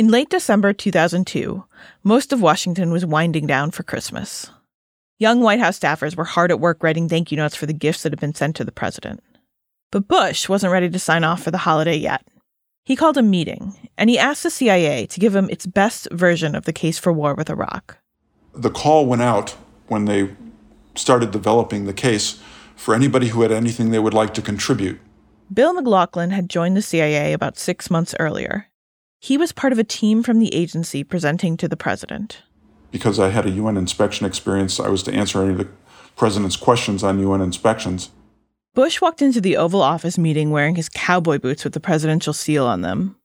In late December 2002, most of Washington was winding down for Christmas. Young White House staffers were hard at work writing thank you notes for the gifts that had been sent to the president. But Bush wasn't ready to sign off for the holiday yet. He called a meeting and he asked the CIA to give him its best version of the case for war with Iraq. The call went out when they started developing the case for anybody who had anything they would like to contribute. Bill McLaughlin had joined the CIA about six months earlier. He was part of a team from the agency presenting to the president. Because I had a UN inspection experience, I was to answer any of the president's questions on UN inspections. Bush walked into the Oval Office meeting wearing his cowboy boots with the presidential seal on them.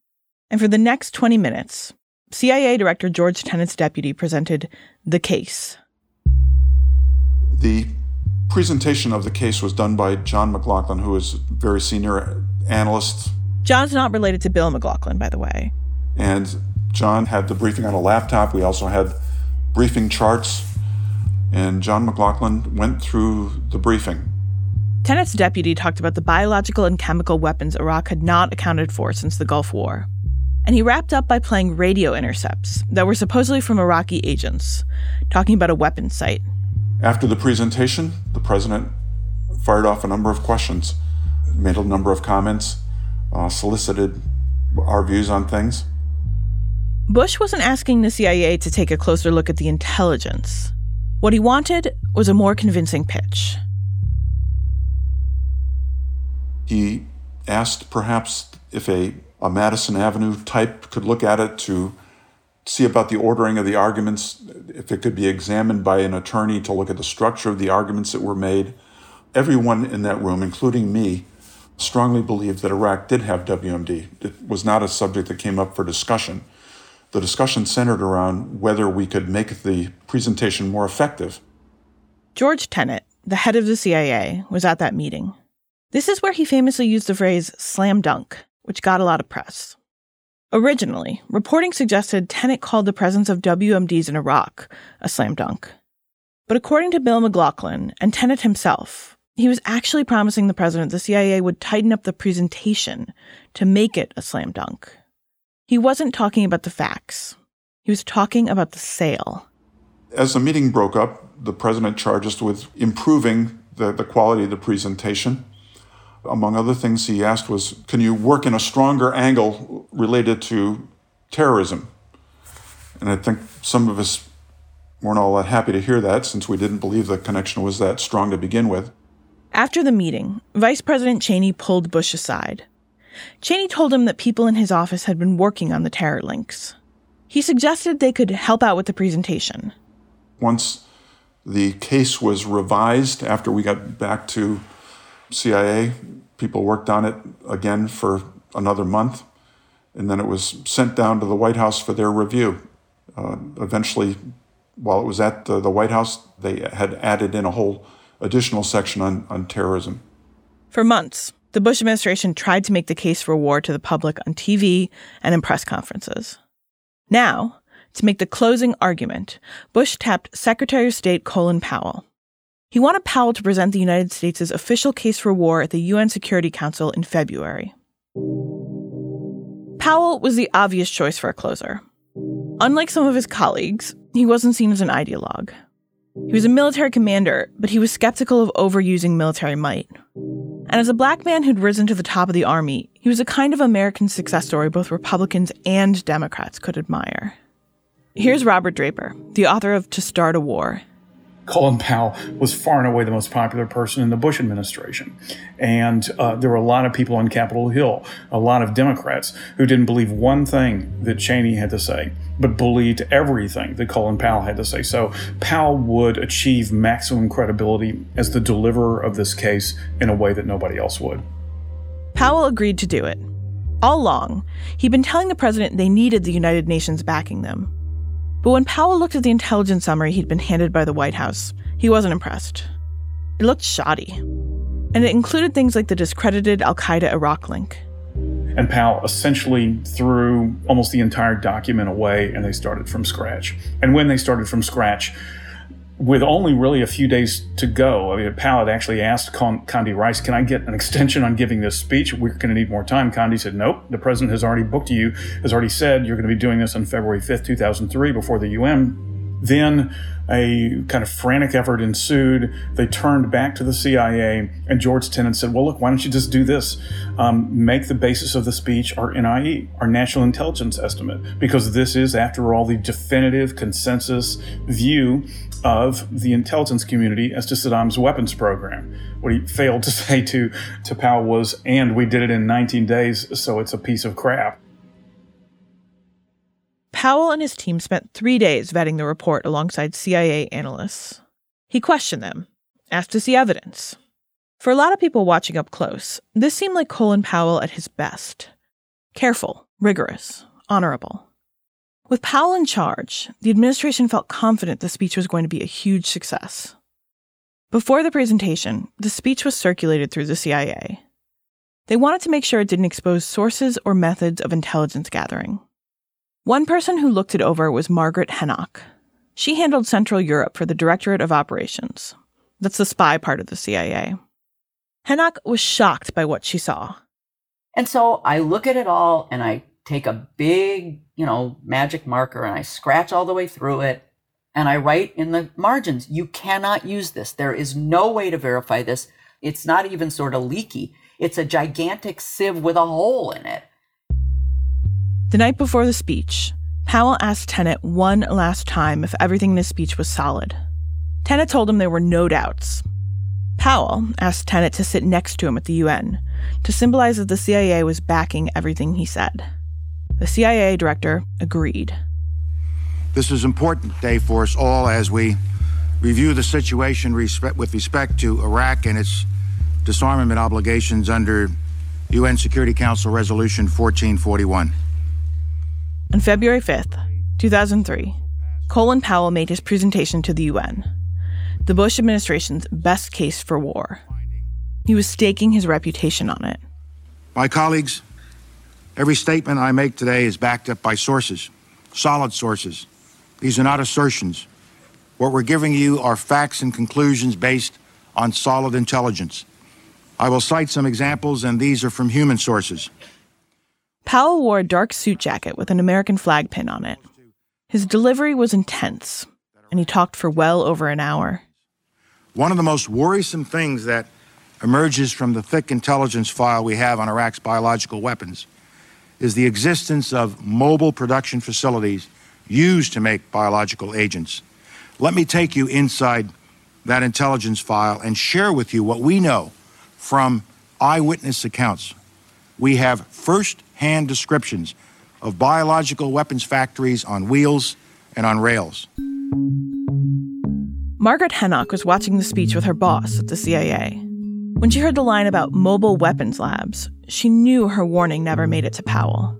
And for the next 20 minutes, CIA Director George Tenet's deputy presented the case. The presentation of the case was done by John McLaughlin, who is a very senior analyst. John's not related to Bill McLaughlin, by the way. And John had the briefing on a laptop. We also had briefing charts. And John McLaughlin went through the briefing. Tenet's deputy talked about the biological and chemical weapons Iraq had not accounted for since the Gulf War. And he wrapped up by playing radio intercepts that were supposedly from Iraqi agents, talking about a weapons site. After the presentation, the president fired off a number of questions, made a number of comments, uh, solicited our views on things. Bush wasn't asking the CIA to take a closer look at the intelligence. What he wanted was a more convincing pitch. He asked perhaps if a, a Madison Avenue type could look at it to see about the ordering of the arguments, if it could be examined by an attorney to look at the structure of the arguments that were made. Everyone in that room, including me, strongly believed that Iraq did have WMD. It was not a subject that came up for discussion. The discussion centered around whether we could make the presentation more effective. George Tenet, the head of the CIA, was at that meeting. This is where he famously used the phrase slam dunk, which got a lot of press. Originally, reporting suggested Tenet called the presence of WMDs in Iraq a slam dunk. But according to Bill McLaughlin and Tenet himself, he was actually promising the president the CIA would tighten up the presentation to make it a slam dunk. He wasn't talking about the facts. He was talking about the sale. As the meeting broke up, the president charged us with improving the, the quality of the presentation. Among other things he asked was, can you work in a stronger angle related to terrorism? And I think some of us weren't all that happy to hear that since we didn't believe the connection was that strong to begin with. After the meeting, Vice President Cheney pulled Bush aside. Cheney told him that people in his office had been working on the terror links. He suggested they could help out with the presentation. Once the case was revised after we got back to CIA, people worked on it again for another month, and then it was sent down to the White House for their review. Uh, eventually, while it was at the, the White House, they had added in a whole additional section on, on terrorism. For months, the Bush administration tried to make the case for war to the public on TV and in press conferences. Now, to make the closing argument, Bush tapped Secretary of State Colin Powell. He wanted Powell to present the United States' official case for war at the UN Security Council in February. Powell was the obvious choice for a closer. Unlike some of his colleagues, he wasn't seen as an ideologue. He was a military commander, but he was skeptical of overusing military might. And as a black man who'd risen to the top of the army, He was a kind of American success story both Republicans and Democrats could admire. Here's Robert Draper, the author of To Start a War Colin Powell was far and away the most popular person in the Bush administration. And uh, there were a lot of people on Capitol Hill, a lot of Democrats, who didn't believe one thing that Cheney had to say, but believed everything that Colin Powell had to say. So Powell would achieve maximum credibility as the deliverer of this case in a way that nobody else would. Powell agreed to do it. All along, he'd been telling the president they needed the United Nations backing them. But when Powell looked at the intelligence summary he'd been handed by the White House, he wasn't impressed. It looked shoddy. And it included things like the discredited Al Qaeda Iraq link. And Powell essentially threw almost the entire document away and they started from scratch. And when they started from scratch, with only really a few days to go, I mean, had actually asked Con- Condi Rice, "Can I get an extension on giving this speech? We're going to need more time." Condi said, "Nope. The president has already booked you. Has already said you're going to be doing this on February 5th, 2003, before the UN." Then a kind of frantic effort ensued. They turned back to the CIA, and George Tenet said, Well, look, why don't you just do this? Um, make the basis of the speech our NIE, our National Intelligence Estimate, because this is, after all, the definitive consensus view of the intelligence community as to Saddam's weapons program. What he failed to say to, to Powell was, and we did it in 19 days, so it's a piece of crap. Powell and his team spent three days vetting the report alongside CIA analysts. He questioned them, asked to see evidence. For a lot of people watching up close, this seemed like Colin Powell at his best careful, rigorous, honorable. With Powell in charge, the administration felt confident the speech was going to be a huge success. Before the presentation, the speech was circulated through the CIA. They wanted to make sure it didn't expose sources or methods of intelligence gathering. One person who looked it over was Margaret Henoch. She handled Central Europe for the Directorate of Operations. That's the spy part of the CIA. Henoch was shocked by what she saw. And so I look at it all and I take a big, you know, magic marker and I scratch all the way through it and I write in the margins, you cannot use this. There is no way to verify this. It's not even sort of leaky. It's a gigantic sieve with a hole in it. The night before the speech, Powell asked Tenet one last time if everything in his speech was solid. Tenet told him there were no doubts. Powell asked Tenet to sit next to him at the UN to symbolize that the CIA was backing everything he said. The CIA director agreed. This is an important day for us all as we review the situation with respect to Iraq and its disarmament obligations under UN Security Council Resolution 1441. On February 5th, 2003, Colin Powell made his presentation to the UN, the Bush administration's best case for war. He was staking his reputation on it. My colleagues, Every statement I make today is backed up by sources, solid sources. These are not assertions. What we're giving you are facts and conclusions based on solid intelligence. I will cite some examples, and these are from human sources. Powell wore a dark suit jacket with an American flag pin on it. His delivery was intense, and he talked for well over an hour. One of the most worrisome things that emerges from the thick intelligence file we have on Iraq's biological weapons is the existence of mobile production facilities used to make biological agents. Let me take you inside that intelligence file and share with you what we know from eyewitness accounts. We have first hand descriptions of biological weapons factories on wheels and on rails. Margaret Henoch was watching the speech with her boss at the CIA. When she heard the line about mobile weapons labs, she knew her warning never made it to Powell.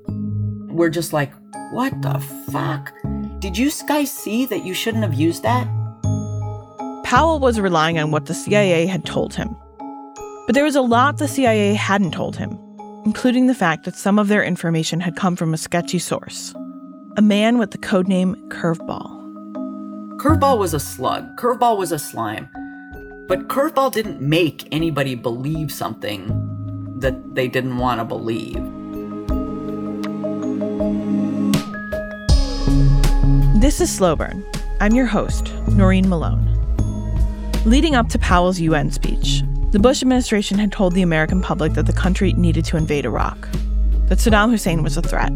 We're just like, what the fuck? Did you guys see that you shouldn't have used that? Powell was relying on what the CIA had told him. But there was a lot the CIA hadn't told him, including the fact that some of their information had come from a sketchy source a man with the codename Curveball. Curveball was a slug, Curveball was a slime. But Curveball didn't make anybody believe something that they didn't want to believe. This is Slow Burn. I'm your host, Noreen Malone. Leading up to Powell's UN speech, The Bush administration had told the American public that the country needed to invade Iraq, that Saddam Hussein was a threat.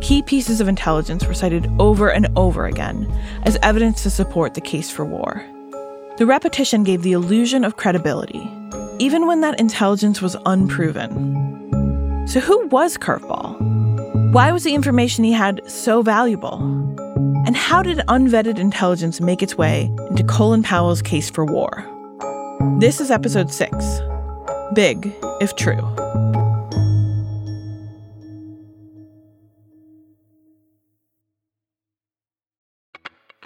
Key pieces of intelligence were cited over and over again as evidence to support the case for war. The repetition gave the illusion of credibility, even when that intelligence was unproven. So, who was Curveball? Why was the information he had so valuable? And how did unvetted intelligence make its way into Colin Powell's case for war? This is episode six Big, if true.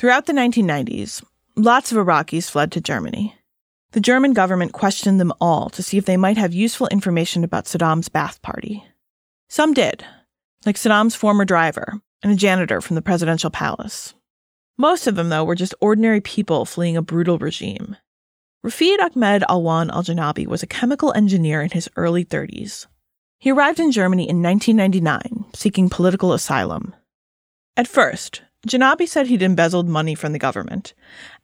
Throughout the 1990s, lots of Iraqis fled to Germany. The German government questioned them all to see if they might have useful information about Saddam's Ba'ath Party. Some did, like Saddam's former driver and a janitor from the presidential palace. Most of them, though, were just ordinary people fleeing a brutal regime. Rafid Ahmed Alwan al Janabi was a chemical engineer in his early 30s. He arrived in Germany in 1999, seeking political asylum. At first, Janabi said he'd embezzled money from the government,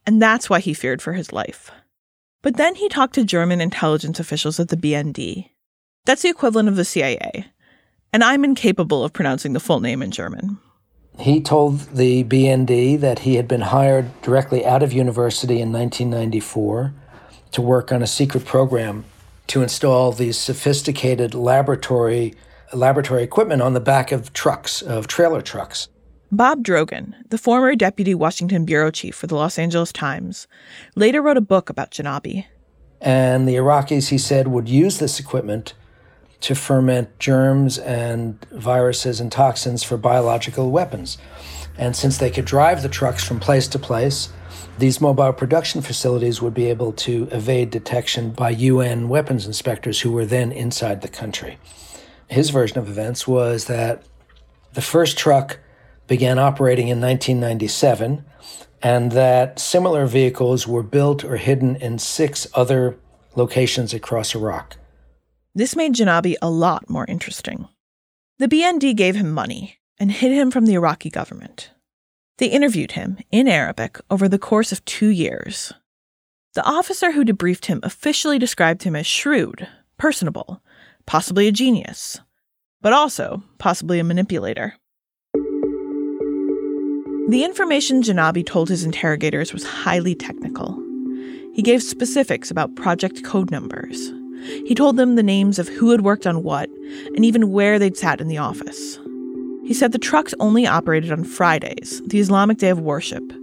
and that's why he feared for his life. But then he talked to German intelligence officials at the BND. That's the equivalent of the CIA, and I'm incapable of pronouncing the full name in German. He told the BND that he had been hired directly out of university in 1994 to work on a secret program to install these sophisticated laboratory laboratory equipment on the back of trucks, of trailer trucks. Bob Drogin, the former deputy Washington bureau chief for the Los Angeles Times, later wrote a book about Janabi. And the Iraqis, he said, would use this equipment to ferment germs and viruses and toxins for biological weapons. And since they could drive the trucks from place to place, these mobile production facilities would be able to evade detection by UN weapons inspectors who were then inside the country. His version of events was that the first truck began operating in 1997, and that similar vehicles were built or hidden in six other locations across Iraq. This made Janabi a lot more interesting. The BND gave him money and hid him from the Iraqi government. They interviewed him in Arabic over the course of two years. The officer who debriefed him officially described him as shrewd, personable, possibly a genius, but also possibly a manipulator. The information Janabi told his interrogators was highly technical. He gave specifics about project code numbers. He told them the names of who had worked on what and even where they'd sat in the office. He said the trucks only operated on Fridays, the Islamic day of worship,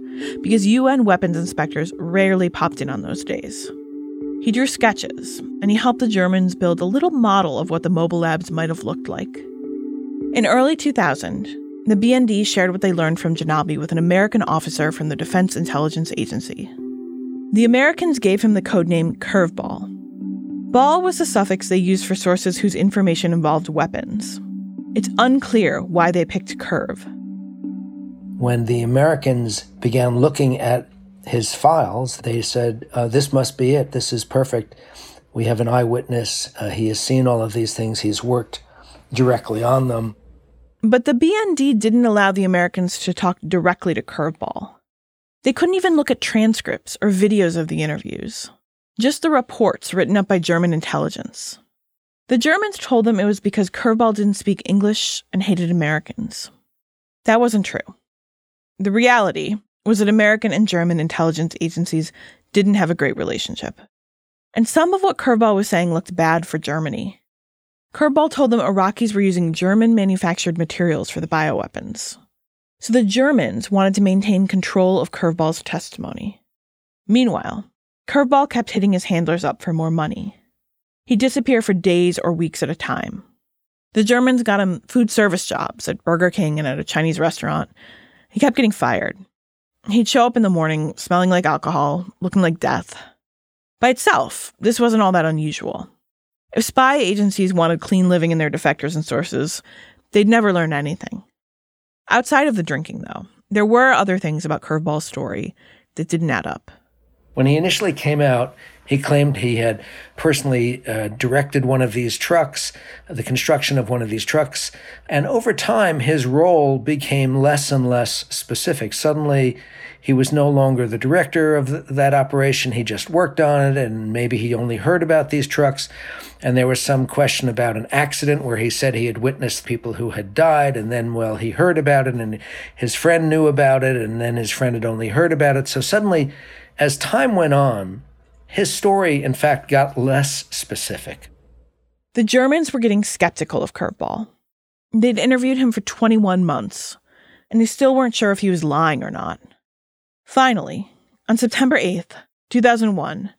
because UN weapons inspectors rarely popped in on those days. He drew sketches, and he helped the Germans build a little model of what the mobile labs might have looked like. In early 2000, the BND shared what they learned from Janabi with an American officer from the Defense Intelligence Agency. The Americans gave him the codename Curveball. Ball was the suffix they used for sources whose information involved weapons. It's unclear why they picked Curve. When the Americans began looking at his files, they said, uh, This must be it. This is perfect. We have an eyewitness. Uh, he has seen all of these things, he's worked directly on them. But the BND didn't allow the Americans to talk directly to Curveball. They couldn't even look at transcripts or videos of the interviews, just the reports written up by German intelligence. The Germans told them it was because Curveball didn't speak English and hated Americans. That wasn't true. The reality was that American and German intelligence agencies didn't have a great relationship. And some of what Curveball was saying looked bad for Germany. Curveball told them Iraqis were using German manufactured materials for the bioweapons. So the Germans wanted to maintain control of Curveball's testimony. Meanwhile, Curveball kept hitting his handlers up for more money. He'd disappear for days or weeks at a time. The Germans got him food service jobs at Burger King and at a Chinese restaurant. He kept getting fired. He'd show up in the morning smelling like alcohol, looking like death. By itself, this wasn't all that unusual. If spy agencies wanted clean living in their defectors and sources, they'd never learn anything. Outside of the drinking, though, there were other things about Curveball's story that didn't add up. When he initially came out, he claimed he had personally uh, directed one of these trucks, the construction of one of these trucks. And over time, his role became less and less specific. Suddenly, he was no longer the director of th- that operation. He just worked on it, and maybe he only heard about these trucks. And there was some question about an accident where he said he had witnessed people who had died, and then, well, he heard about it, and his friend knew about it, and then his friend had only heard about it. So suddenly, as time went on, his story, in fact, got less specific. The Germans were getting skeptical of Curveball. They'd interviewed him for 21 months, and they still weren't sure if he was lying or not. Finally, on September 8th, 2001,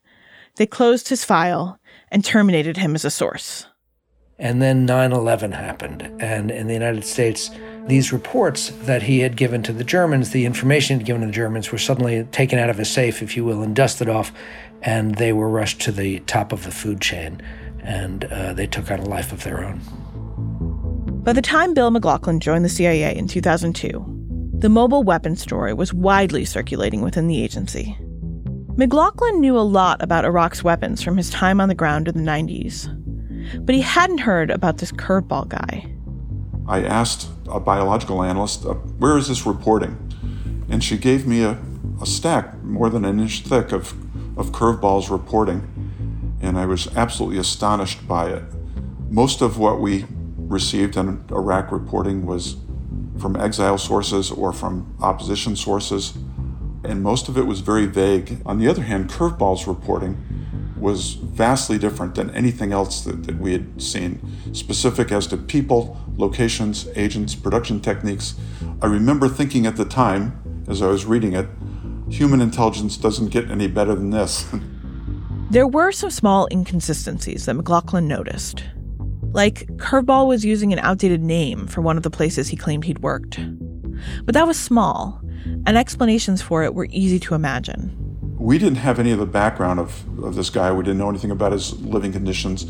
they closed his file and terminated him as a source. And then 9 11 happened. And in the United States, these reports that he had given to the Germans, the information he'd given to the Germans, were suddenly taken out of his safe, if you will, and dusted off. And they were rushed to the top of the food chain. And uh, they took on a life of their own. By the time Bill McLaughlin joined the CIA in 2002, the mobile weapons story was widely circulating within the agency. McLaughlin knew a lot about Iraq's weapons from his time on the ground in the 90s, but he hadn't heard about this curveball guy. I asked a biological analyst, uh, Where is this reporting? And she gave me a, a stack more than an inch thick of, of curveballs reporting, and I was absolutely astonished by it. Most of what we received in Iraq reporting was from exile sources or from opposition sources, and most of it was very vague. On the other hand, Curveball's reporting was vastly different than anything else that, that we had seen, specific as to people, locations, agents, production techniques. I remember thinking at the time, as I was reading it, human intelligence doesn't get any better than this. there were some small inconsistencies that McLaughlin noticed. Like, Curveball was using an outdated name for one of the places he claimed he'd worked. But that was small, and explanations for it were easy to imagine. We didn't have any of the background of, of this guy. We didn't know anything about his living conditions.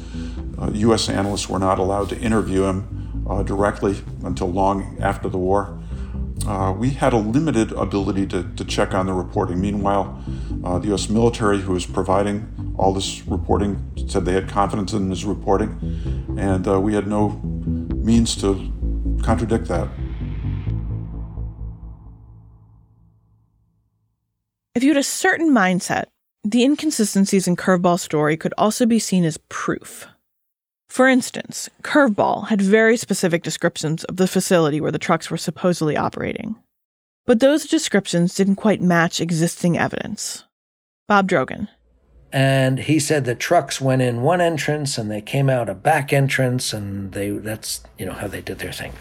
Uh, U.S. analysts were not allowed to interview him uh, directly until long after the war. Uh, we had a limited ability to, to check on the reporting. Meanwhile, uh, the U.S. military, who was providing all this reporting, said they had confidence in his reporting, and uh, we had no means to contradict that. If you had a certain mindset, the inconsistencies in Curveball's story could also be seen as proof. For instance, Curveball had very specific descriptions of the facility where the trucks were supposedly operating. But those descriptions didn't quite match existing evidence. Bob Drogin. And he said the trucks went in one entrance and they came out a back entrance, and they that's you know how they did their thing.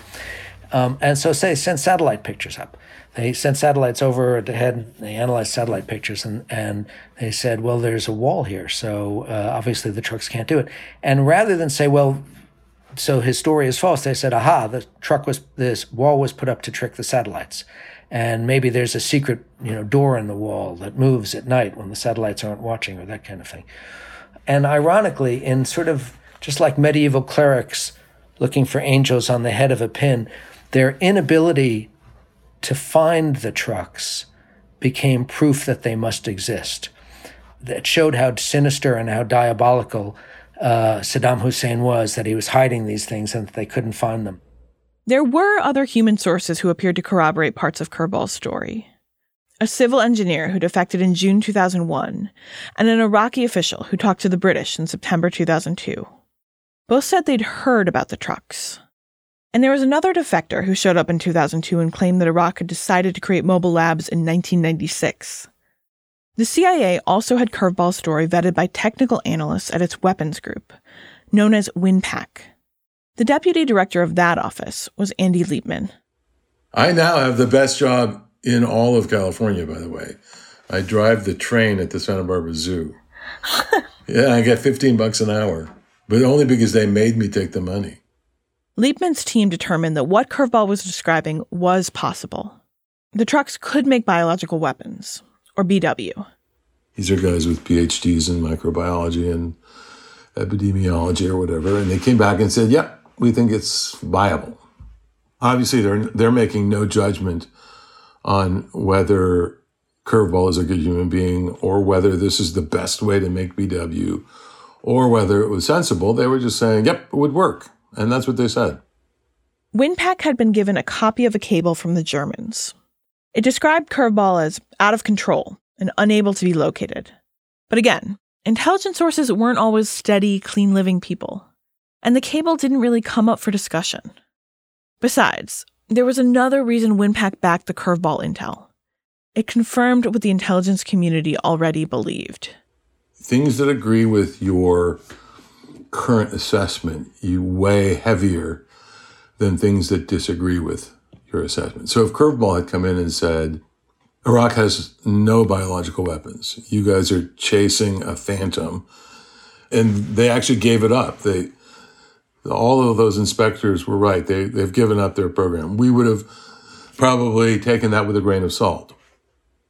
Um, and so say send satellite pictures up they sent satellites over ahead. They analyzed satellite pictures, and and they said, well, there's a wall here, so uh, obviously the trucks can't do it. And rather than say, well, so his story is false, they said, aha, the truck was this wall was put up to trick the satellites, and maybe there's a secret you know door in the wall that moves at night when the satellites aren't watching, or that kind of thing. And ironically, in sort of just like medieval clerics looking for angels on the head of a pin, their inability to find the trucks became proof that they must exist. That showed how sinister and how diabolical uh, Saddam Hussein was, that he was hiding these things and that they couldn't find them. There were other human sources who appeared to corroborate parts of Curveball's story. A civil engineer who defected in June 2001, and an Iraqi official who talked to the British in September 2002. Both said they'd heard about the trucks. And there was another defector who showed up in 2002 and claimed that Iraq had decided to create mobile labs in 1996. The CIA also had Curveball's story vetted by technical analysts at its weapons group, known as WinPac. The deputy director of that office was Andy Leibman. I now have the best job in all of California, by the way. I drive the train at the Santa Barbara Zoo. yeah, I get 15 bucks an hour, but only because they made me take the money. Leibman's team determined that what Curveball was describing was possible. The trucks could make biological weapons, or BW. These are guys with PhDs in microbiology and epidemiology or whatever, and they came back and said, "Yep, yeah, we think it's viable." Obviously, they're they're making no judgment on whether Curveball is a good human being or whether this is the best way to make BW or whether it was sensible. They were just saying, "Yep, it would work," and that's what they said. WinPac had been given a copy of a cable from the Germans. It described Curveball as out of control and unable to be located. But again, intelligence sources weren't always steady, clean living people, and the cable didn't really come up for discussion. Besides, there was another reason WinPac backed the curveball intel. It confirmed what the intelligence community already believed. Things that agree with your current assessment, you weigh heavier than things that disagree with your assessment. So if Curveball had come in and said, Iraq has no biological weapons. You guys are chasing a phantom. And they actually gave it up. They all of those inspectors were right. They they've given up their program. We would have probably taken that with a grain of salt.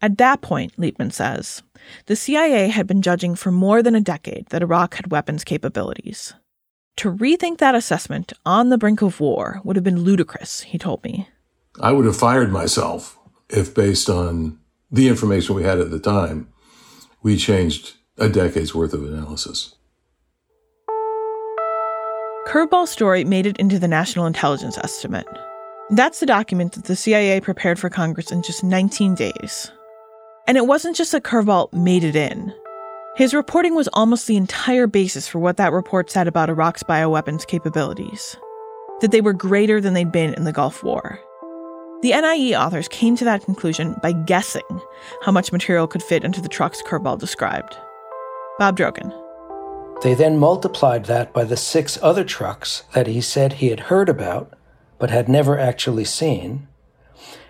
At that point, Leibman says, the CIA had been judging for more than a decade that Iraq had weapons capabilities. To rethink that assessment on the brink of war would have been ludicrous, he told me. I would have fired myself if, based on the information we had at the time, we changed a decade's worth of analysis. Curveball story made it into the National Intelligence Estimate. That's the document that the CIA prepared for Congress in just 19 days. And it wasn't just that Curveball made it in. His reporting was almost the entire basis for what that report said about Iraq's bioweapons capabilities that they were greater than they'd been in the Gulf War. The NIE authors came to that conclusion by guessing how much material could fit into the trucks Curveball described. Bob Drogin. They then multiplied that by the six other trucks that he said he had heard about but had never actually seen.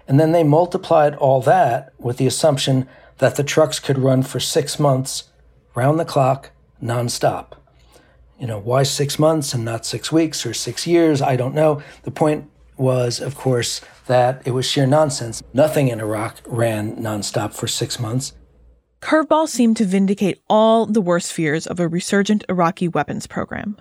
And then they multiplied all that with the assumption that the trucks could run for six months, round the clock, nonstop. You know, why six months and not six weeks or six years? I don't know. The point was, of course, that it was sheer nonsense. Nothing in Iraq ran nonstop for six months. Curveball seemed to vindicate all the worst fears of a resurgent Iraqi weapons program.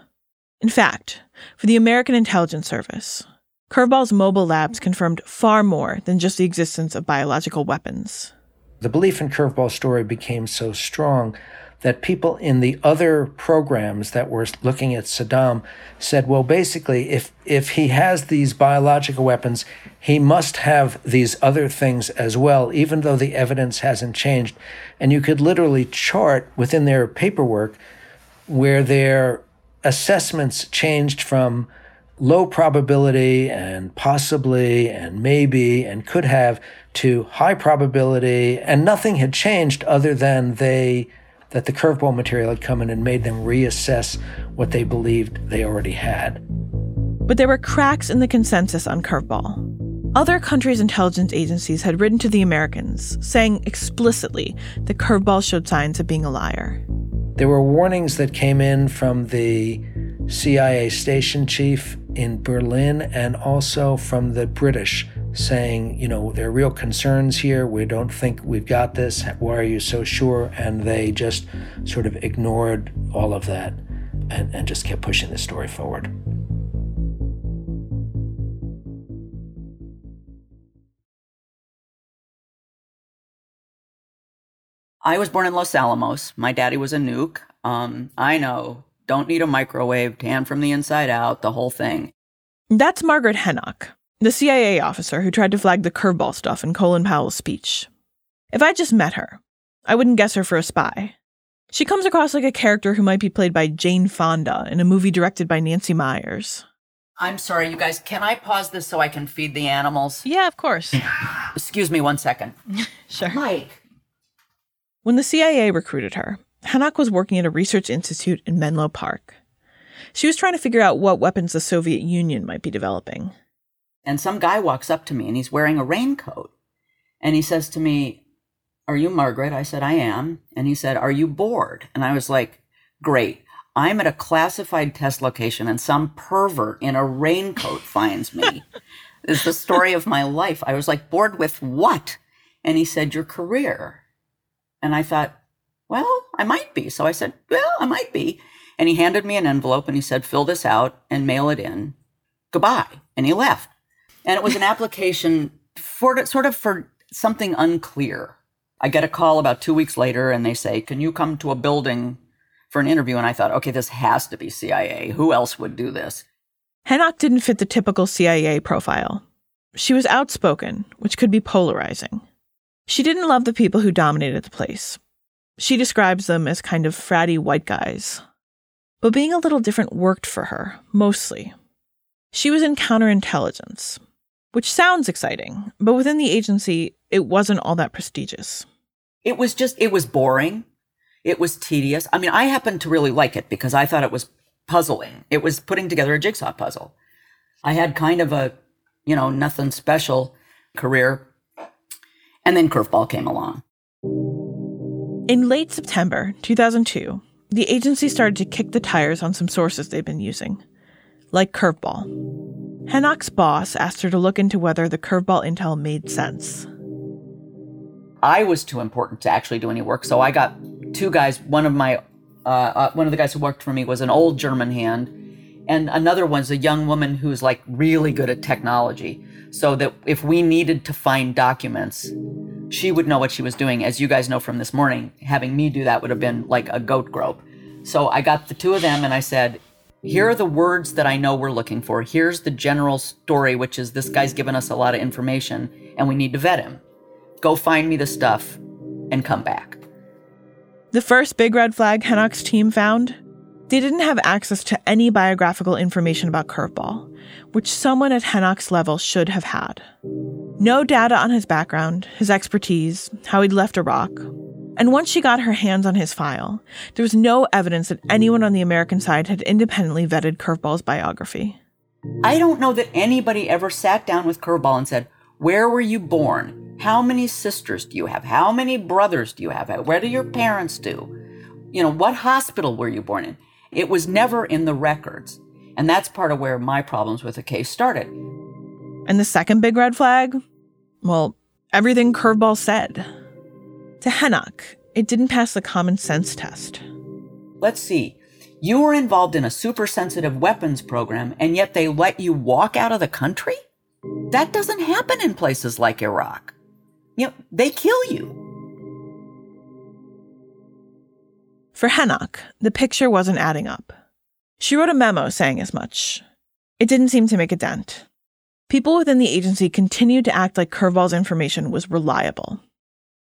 In fact, for the American Intelligence Service, Curveball's mobile labs confirmed far more than just the existence of biological weapons. The belief in Curveball's story became so strong that people in the other programs that were looking at Saddam said, well, basically, if, if he has these biological weapons, he must have these other things as well, even though the evidence hasn't changed. And you could literally chart within their paperwork where their assessments changed from low probability and possibly and maybe and could have to high probability, and nothing had changed other than they that the curveball material had come in and made them reassess what they believed they already had. But there were cracks in the consensus on curveball. Other countries' intelligence agencies had written to the Americans, saying explicitly that curveball showed signs of being a liar. There were warnings that came in from the CIA station chief in Berlin and also from the British saying, you know, there are real concerns here. We don't think we've got this. Why are you so sure? And they just sort of ignored all of that and, and just kept pushing the story forward. I was born in Los Alamos. My daddy was a nuke. Um, I know. Don't need a microwave, tan from the inside out, the whole thing. That's Margaret Henoch, the CIA officer who tried to flag the curveball stuff in Colin Powell's speech. If I just met her, I wouldn't guess her for a spy. She comes across like a character who might be played by Jane Fonda in a movie directed by Nancy Meyers. I'm sorry, you guys. Can I pause this so I can feed the animals? Yeah, of course. Excuse me one second. sure. Mike, When the CIA recruited her, Henoch was working at a research institute in Menlo Park. She was trying to figure out what weapons the Soviet Union might be developing. And some guy walks up to me and he's wearing a raincoat. And he says to me, Are you Margaret? I said, I am. And he said, Are you bored? And I was like, Great. I'm at a classified test location and some pervert in a raincoat finds me. is the story of my life. I was like, Bored with what? And he said, Your career. And I thought, Well, I might be. So I said, Well, I might be. And he handed me an envelope and he said, Fill this out and mail it in. Goodbye. And he left. And it was an application for sort of for something unclear. I get a call about two weeks later and they say, Can you come to a building for an interview? And I thought, okay, this has to be CIA. Who else would do this? Henoch didn't fit the typical CIA profile. She was outspoken, which could be polarizing. She didn't love the people who dominated the place. She describes them as kind of fratty white guys. But being a little different worked for her, mostly. She was in counterintelligence, which sounds exciting, but within the agency, it wasn't all that prestigious. It was just, it was boring. It was tedious. I mean, I happened to really like it because I thought it was puzzling. It was putting together a jigsaw puzzle. I had kind of a, you know, nothing special career. And then Curveball came along. In late September 2002, the agency started to kick the tires on some sources they've been using, like Curveball. Henoch's boss asked her to look into whether the Curveball intel made sense. I was too important to actually do any work, so I got two guys. One of my, uh, uh, one of the guys who worked for me was an old German hand, and another one's a young woman who's like really good at technology. So that if we needed to find documents, she would know what she was doing. As you guys know from this morning, having me do that would have been like a goat grope. So I got the two of them and I said, here are the words that I know we're looking for. Here's the general story, which is this guy's given us a lot of information and we need to vet him. Go find me the stuff and come back. The first big red flag Henoch's team found they didn't have access to any biographical information about Curveball, which someone at Henoch's level should have had. No data on his background, his expertise, how he'd left Iraq. And once she got her hands on his file, there was no evidence that anyone on the American side had independently vetted Curveball's biography. I don't know that anybody ever sat down with Curveball and said, Where were you born? How many sisters do you have? How many brothers do you have? Where do your parents do? You know, what hospital were you born in? It was never in the records. And that's part of where my problems with the case started. And the second big red flag? Well, everything Curveball said. To Henoch, it didn't pass the common sense test. Let's see. You were involved in a super sensitive weapons program, and yet they let you walk out of the country? That doesn't happen in places like Iraq. You know, they kill you. For Henoch, the picture wasn't adding up. She wrote a memo saying as much. It didn't seem to make a dent. People within the agency continued to act like Curveball's information was reliable.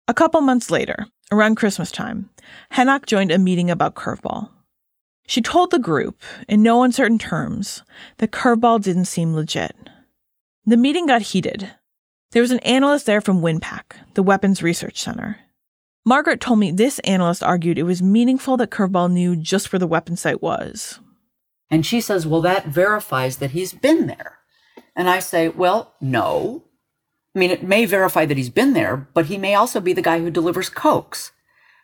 A couple months later, around Christmas time, Henoch joined a meeting about Curveball. She told the group, in no uncertain terms, that Curveball didn't seem legit. The meeting got heated. There was an analyst there from WinPAC, the Weapons Research Center. Margaret told me this analyst argued it was meaningful that Curveball knew just where the weapon site was. And she says, Well, that verifies that he's been there. And I say, Well, no. I mean, it may verify that he's been there, but he may also be the guy who delivers Cokes.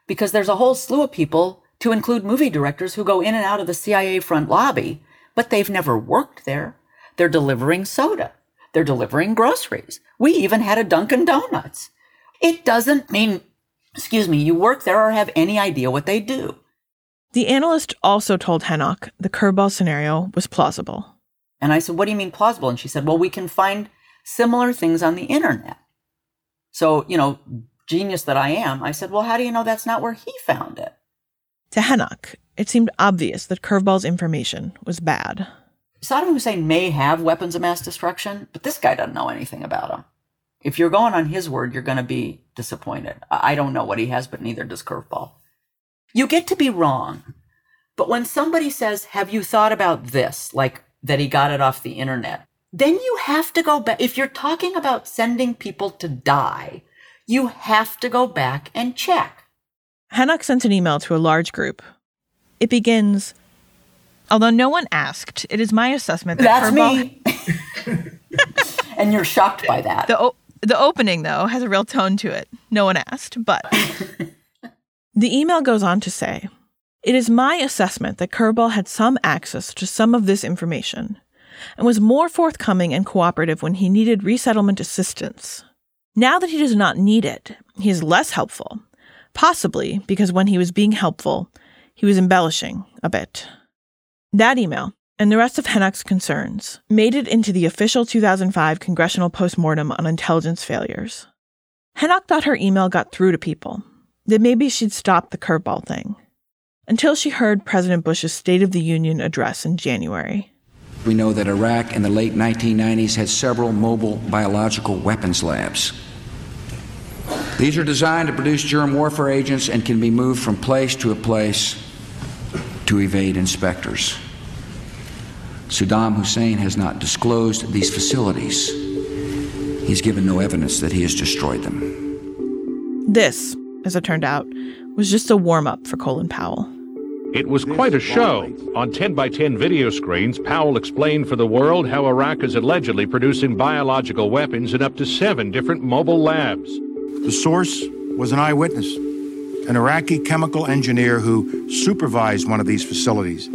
Because there's a whole slew of people, to include movie directors, who go in and out of the CIA front lobby, but they've never worked there. They're delivering soda. They're delivering groceries. We even had a Dunkin' Donuts. It doesn't mean excuse me, you work there or have any idea what they do. The analyst also told Henoch the curveball scenario was plausible. And I said, What do you mean plausible? And she said, Well, we can find similar things on the internet. So, you know, genius that I am, I said, Well, how do you know that's not where he found it? To Henoch, it seemed obvious that Curveball's information was bad. Saddam Hussein may have weapons of mass destruction, but this guy doesn't know anything about them. If you're going on his word, you're going to be disappointed. I don't know what he has, but neither does Curveball. You get to be wrong. But when somebody says, Have you thought about this? Like that he got it off the internet, then you have to go back. If you're talking about sending people to die, you have to go back and check. Henoch sent an email to a large group. It begins Although no one asked, it is my assessment that That's Curveball- me. and you're shocked by that. The, the opening, though, has a real tone to it. No one asked, but. the email goes on to say It is my assessment that Curveball had some access to some of this information and was more forthcoming and cooperative when he needed resettlement assistance. Now that he does not need it, he is less helpful, possibly because when he was being helpful, he was embellishing a bit. That email and the rest of Henoch's concerns made it into the official 2005 congressional postmortem on intelligence failures. Hennock thought her email got through to people, that maybe she'd stop the curveball thing, until she heard President Bush's State of the Union address in January. We know that Iraq in the late 1990s had several mobile biological weapons labs. These are designed to produce germ warfare agents and can be moved from place to a place to evade inspectors. Saddam Hussein has not disclosed these facilities. He's given no evidence that he has destroyed them. This, as it turned out, was just a warm up for Colin Powell. It was quite a show. On 10 by 10 video screens, Powell explained for the world how Iraq is allegedly producing biological weapons in up to seven different mobile labs. The source was an eyewitness, an Iraqi chemical engineer who supervised one of these facilities.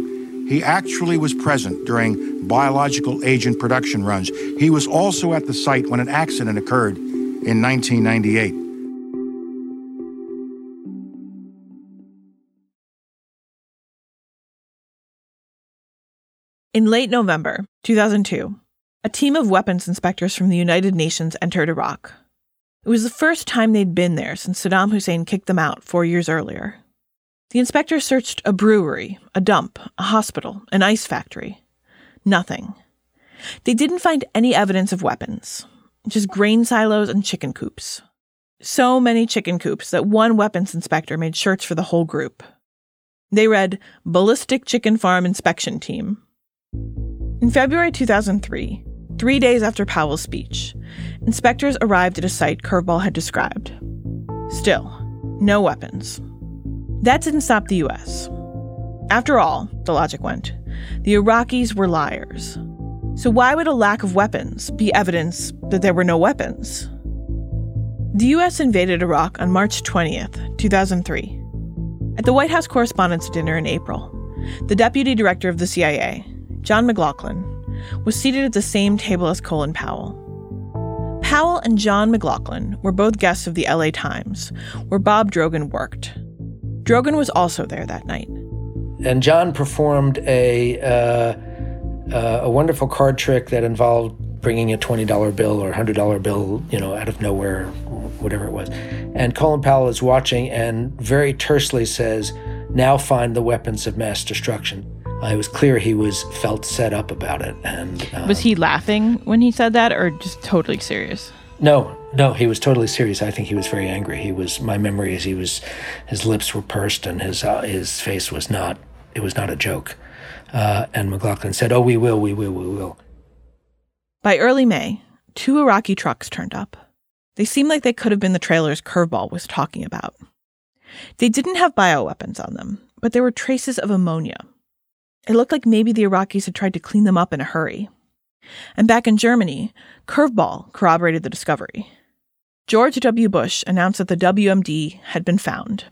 He actually was present during biological agent production runs. He was also at the site when an accident occurred in 1998. In late November 2002, a team of weapons inspectors from the United Nations entered Iraq. It was the first time they'd been there since Saddam Hussein kicked them out four years earlier. The inspectors searched a brewery, a dump, a hospital, an ice factory. Nothing. They didn't find any evidence of weapons, just grain silos and chicken coops. So many chicken coops that one weapons inspector made shirts for the whole group. They read Ballistic Chicken Farm Inspection Team. In February 2003, three days after Powell's speech, inspectors arrived at a site Curveball had described. Still, no weapons. That didn't stop the US. After all, the logic went, the Iraqis were liars. So why would a lack of weapons be evidence that there were no weapons? The US invaded Iraq on March 20th, 2003. At the White House Correspondents' Dinner in April, the deputy director of the CIA, John McLaughlin, was seated at the same table as Colin Powell. Powell and John McLaughlin were both guests of the LA Times, where Bob Drogin worked. Drogin was also there that night. And John performed a uh, uh, a wonderful card trick that involved bringing a twenty dollar bill or hundred dollar bill, you know, out of nowhere, whatever it was. And Colin Powell is watching and very tersely says, "Now find the weapons of mass destruction." Uh, it was clear he was felt set up about it. And um, Was he laughing when he said that, or just totally serious? No, no, he was totally serious. I think he was very angry. He was. My memory is he was, his lips were pursed and his uh, his face was not. It was not a joke. Uh, and McLaughlin said, "Oh, we will, we will, we will." By early May, two Iraqi trucks turned up. They seemed like they could have been the trailers Curveball was talking about. They didn't have bioweapons on them, but there were traces of ammonia. It looked like maybe the Iraqis had tried to clean them up in a hurry. And back in Germany, Curveball corroborated the discovery. George W. Bush announced that the WMD had been found.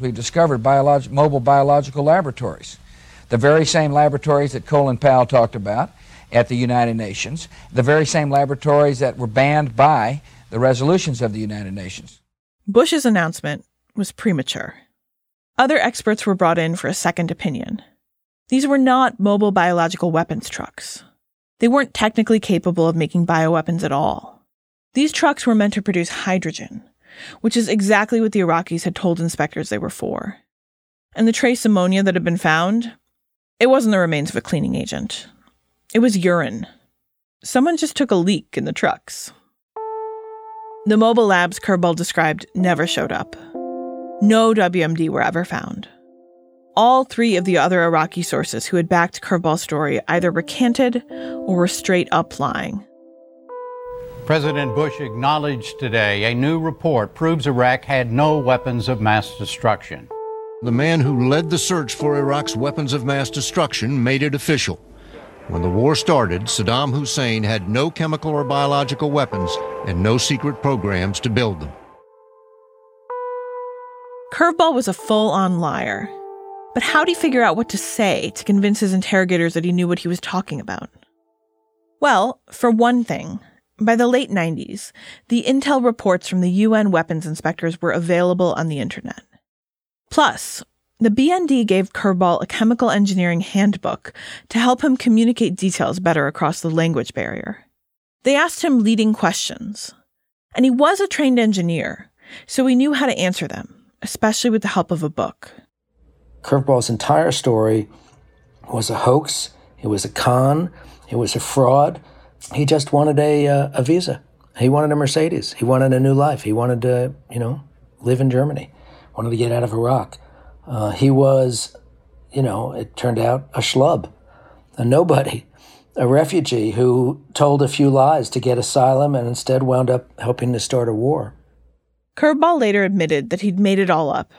We discovered biolog- mobile biological laboratories, the very same laboratories that Colin Powell talked about at the United Nations, the very same laboratories that were banned by the resolutions of the United Nations. Bush's announcement was premature. Other experts were brought in for a second opinion. These were not mobile biological weapons trucks. They weren't technically capable of making bioweapons at all. These trucks were meant to produce hydrogen, which is exactly what the Iraqis had told inspectors they were for. And the trace ammonia that had been found, it wasn't the remains of a cleaning agent. It was urine. Someone just took a leak in the trucks. The mobile labs Curveball described never showed up. No WMD were ever found. All three of the other Iraqi sources who had backed Curveball's story either recanted or were straight up lying. President Bush acknowledged today a new report proves Iraq had no weapons of mass destruction. The man who led the search for Iraq's weapons of mass destruction made it official. When the war started, Saddam Hussein had no chemical or biological weapons and no secret programs to build them. Curveball was a full on liar. But how'd he figure out what to say to convince his interrogators that he knew what he was talking about? Well, for one thing, by the late 90s, the intel reports from the UN weapons inspectors were available on the internet. Plus, the BND gave Curveball a chemical engineering handbook to help him communicate details better across the language barrier. They asked him leading questions, and he was a trained engineer, so he knew how to answer them, especially with the help of a book. Curveball's entire story was a hoax, it was a con, it was a fraud, he just wanted a, uh, a visa. He wanted a Mercedes. He wanted a new life. He wanted to, you know, live in Germany. Wanted to get out of Iraq. Uh, he was, you know, it turned out a schlub, a nobody, a refugee who told a few lies to get asylum and instead wound up helping to start a war. Curveball later admitted that he'd made it all up.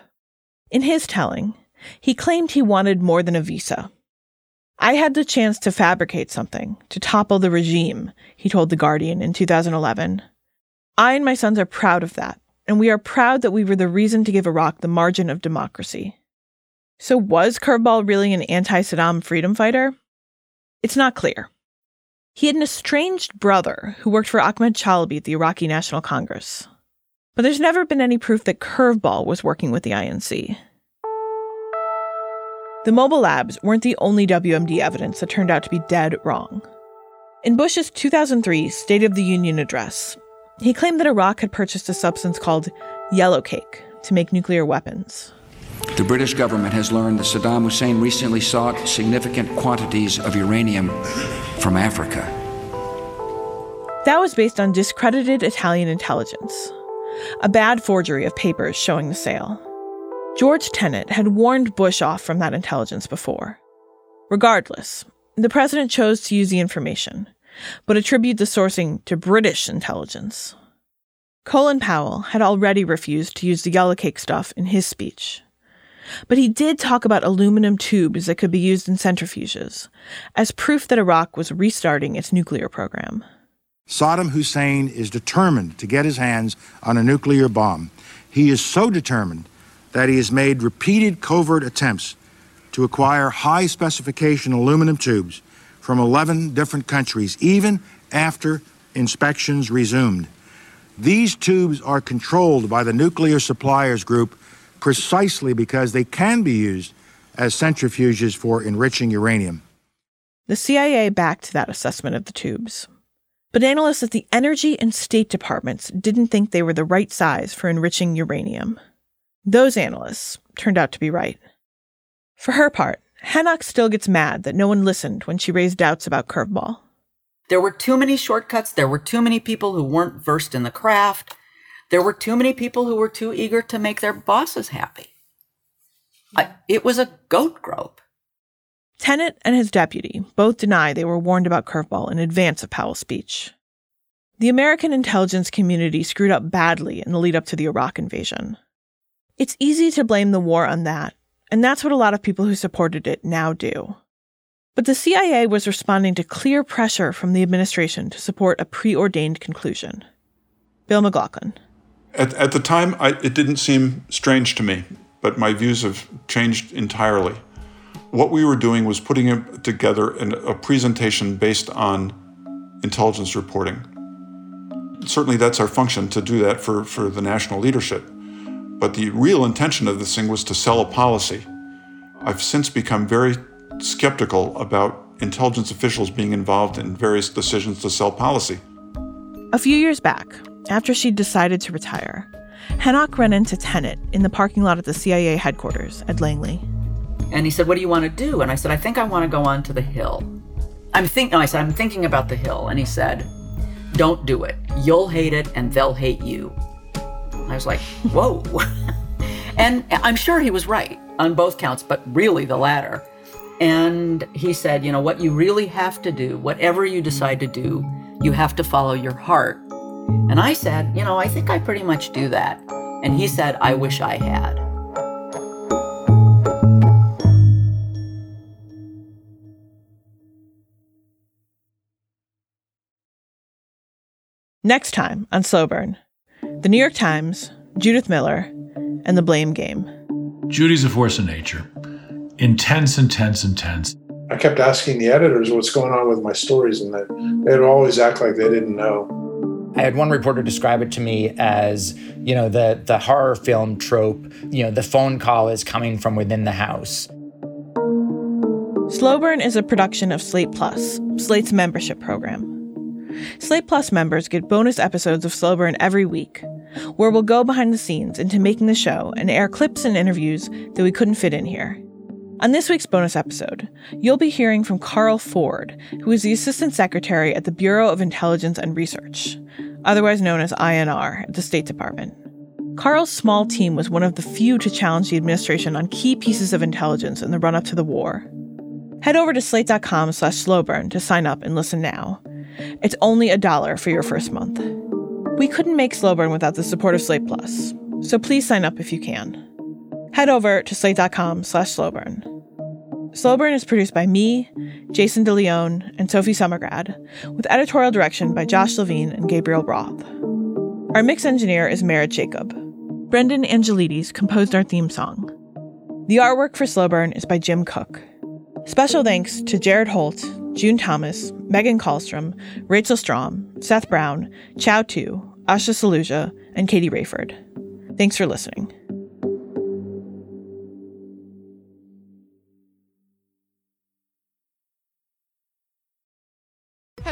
In his telling, he claimed he wanted more than a visa. I had the chance to fabricate something, to topple the regime, he told The Guardian in 2011. I and my sons are proud of that, and we are proud that we were the reason to give Iraq the margin of democracy. So, was Curveball really an anti Saddam freedom fighter? It's not clear. He had an estranged brother who worked for Ahmed Chalabi at the Iraqi National Congress. But there's never been any proof that Curveball was working with the INC. The mobile labs weren't the only WMD evidence that turned out to be dead wrong. In Bush's 2003 State of the Union address, he claimed that Iraq had purchased a substance called yellow cake to make nuclear weapons. The British government has learned that Saddam Hussein recently sought significant quantities of uranium from Africa. That was based on discredited Italian intelligence, a bad forgery of papers showing the sale. George Tenet had warned Bush off from that intelligence before. Regardless, the president chose to use the information, but attribute the sourcing to British intelligence. Colin Powell had already refused to use the yellow cake stuff in his speech. But he did talk about aluminum tubes that could be used in centrifuges, as proof that Iraq was restarting its nuclear program. Saddam Hussein is determined to get his hands on a nuclear bomb. He is so determined that he has made repeated covert attempts to acquire high specification aluminum tubes from 11 different countries, even after inspections resumed. These tubes are controlled by the Nuclear Suppliers Group precisely because they can be used as centrifuges for enriching uranium. The CIA backed that assessment of the tubes. But analysts at the Energy and State Departments didn't think they were the right size for enriching uranium. Those analysts turned out to be right. For her part, Henoch still gets mad that no one listened when she raised doubts about Curveball. There were too many shortcuts. There were too many people who weren't versed in the craft. There were too many people who were too eager to make their bosses happy. I, it was a goat grope. Tenet and his deputy both deny they were warned about Curveball in advance of Powell's speech. The American intelligence community screwed up badly in the lead up to the Iraq invasion. It's easy to blame the war on that, and that's what a lot of people who supported it now do. But the CIA was responding to clear pressure from the administration to support a preordained conclusion. Bill McLaughlin. At, at the time, I, it didn't seem strange to me, but my views have changed entirely. What we were doing was putting together an, a presentation based on intelligence reporting. Certainly, that's our function to do that for, for the national leadership. But the real intention of this thing was to sell a policy. I've since become very skeptical about intelligence officials being involved in various decisions to sell policy. A few years back, after she'd decided to retire, Henoch ran into Tenet in the parking lot at the CIA headquarters at Langley. And he said, What do you want to do? And I said, I think I want to go on to the Hill. I'm thinking, no, I said, I'm thinking about the Hill. And he said, Don't do it. You'll hate it and they'll hate you. I was like, whoa. and I'm sure he was right on both counts, but really the latter. And he said, you know, what you really have to do, whatever you decide to do, you have to follow your heart And I said, You know, I think I pretty much do that. And he said, I wish I had. Next time on Slow Burn, the New York Times, Judith Miller, and the blame game. Judy's a force of nature. Intense, intense, intense. I kept asking the editors what's going on with my stories, and they, they'd always act like they didn't know. I had one reporter describe it to me as, you know, the the horror film trope, you know, the phone call is coming from within the house. Slow Burn is a production of Slate Plus, Slate's membership program. Slate Plus members get bonus episodes of Slow Burn every week, where we'll go behind the scenes into making the show and air clips and interviews that we couldn't fit in here. On this week's bonus episode, you'll be hearing from Carl Ford, who is the Assistant Secretary at the Bureau of Intelligence and Research, otherwise known as INR, at the State Department. Carl's small team was one of the few to challenge the administration on key pieces of intelligence in the run-up to the war. Head over to slate.com slash slowburn to sign up and listen now. It's only a dollar for your first month. We couldn't make Slowburn without the support of Slate Plus, so please sign up if you can. Head over to slate.com slash slowburn. Slowburn is produced by me, Jason DeLeon, and Sophie Summergrad, with editorial direction by Josh Levin and Gabriel Roth. Our mix engineer is Merritt Jacob. Brendan Angelides composed our theme song. The artwork for Slowburn is by Jim Cook. Special thanks to Jared Holt, June Thomas, Megan Kallstrom, Rachel Strom, Seth Brown, Chau Tu, Asha Saluja, and Katie Rayford. Thanks for listening.